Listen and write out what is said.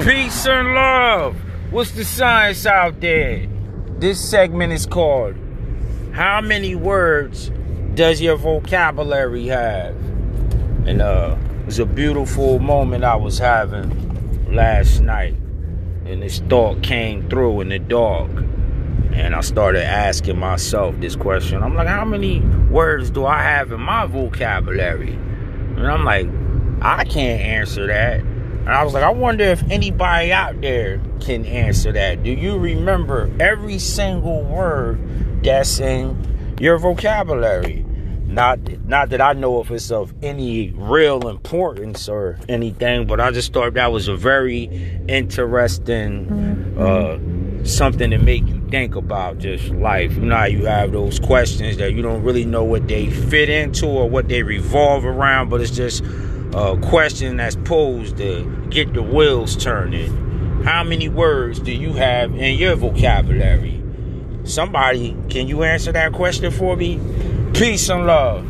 Peace and love. What's the science out there? This segment is called How Many Words Does Your Vocabulary Have? And uh, it was a beautiful moment I was having last night. And this thought came through in the dark. And I started asking myself this question. I'm like, how many words do I have in my vocabulary? And I'm like, I can't answer that. And I was like, I wonder if anybody out there can answer that. Do you remember every single word that's in your vocabulary? Not not that I know if it's of any real importance or anything, but I just thought that was a very interesting uh, something to make you think about just life. You know how you have those questions that you don't really know what they fit into or what they revolve around, but it's just a question that's posed to get the wheels turning. How many words do you have in your vocabulary? Somebody, can you answer that question for me? Peace and love.